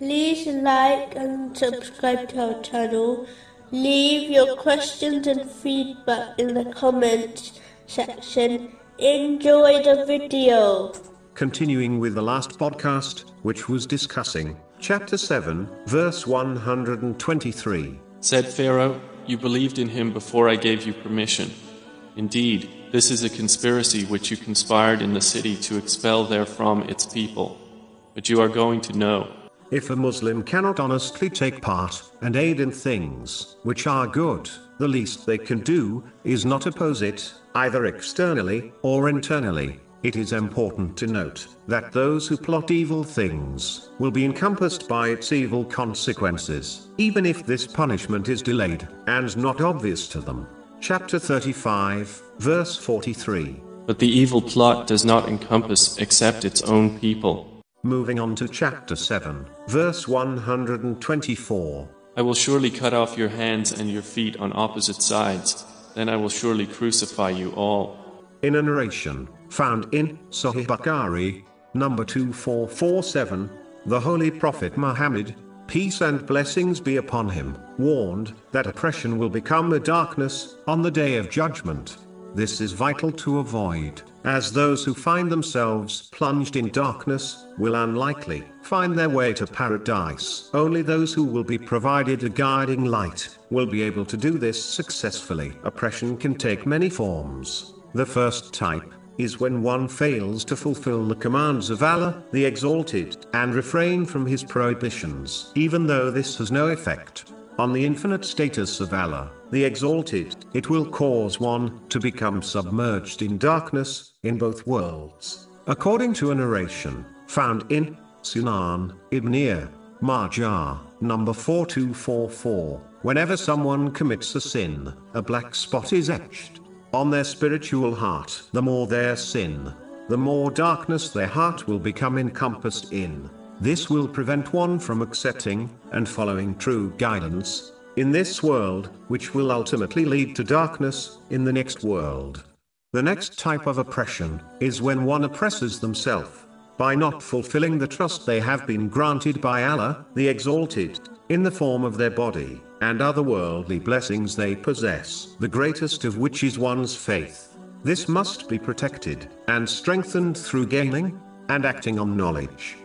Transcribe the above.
like and subscribe to our channel. Leave your questions and feedback in the comments section. Enjoy the video. Continuing with the last podcast, which was discussing chapter 7, verse 123. Said Pharaoh, You believed in him before I gave you permission. Indeed, this is a conspiracy which you conspired in the city to expel therefrom its people. But you are going to know. If a Muslim cannot honestly take part and aid in things which are good, the least they can do is not oppose it, either externally or internally. It is important to note that those who plot evil things will be encompassed by its evil consequences, even if this punishment is delayed and not obvious to them. Chapter 35, verse 43. But the evil plot does not encompass except its own people. Moving on to chapter 7, verse 124. I will surely cut off your hands and your feet on opposite sides, then I will surely crucify you all. In a narration found in Sahih Bukhari, number 2447, the Holy Prophet Muhammad, peace and blessings be upon him, warned that oppression will become a darkness on the day of judgment. This is vital to avoid, as those who find themselves plunged in darkness will unlikely find their way to paradise. Only those who will be provided a guiding light will be able to do this successfully. Oppression can take many forms. The first type is when one fails to fulfill the commands of Allah, the Exalted, and refrain from His prohibitions. Even though this has no effect on the infinite status of Allah, the Exalted, it will cause one to become submerged in darkness in both worlds. According to a narration found in Sunan Ibn Majah, number 4244, whenever someone commits a sin, a black spot is etched on their spiritual heart. The more their sin, the more darkness their heart will become encompassed in. This will prevent one from accepting and following true guidance in this world, which will ultimately lead to darkness in the next world. The next type of oppression is when one oppresses themselves by not fulfilling the trust they have been granted by Allah, the Exalted, in the form of their body and other worldly blessings they possess, the greatest of which is one's faith. This must be protected and strengthened through gaining and acting on knowledge.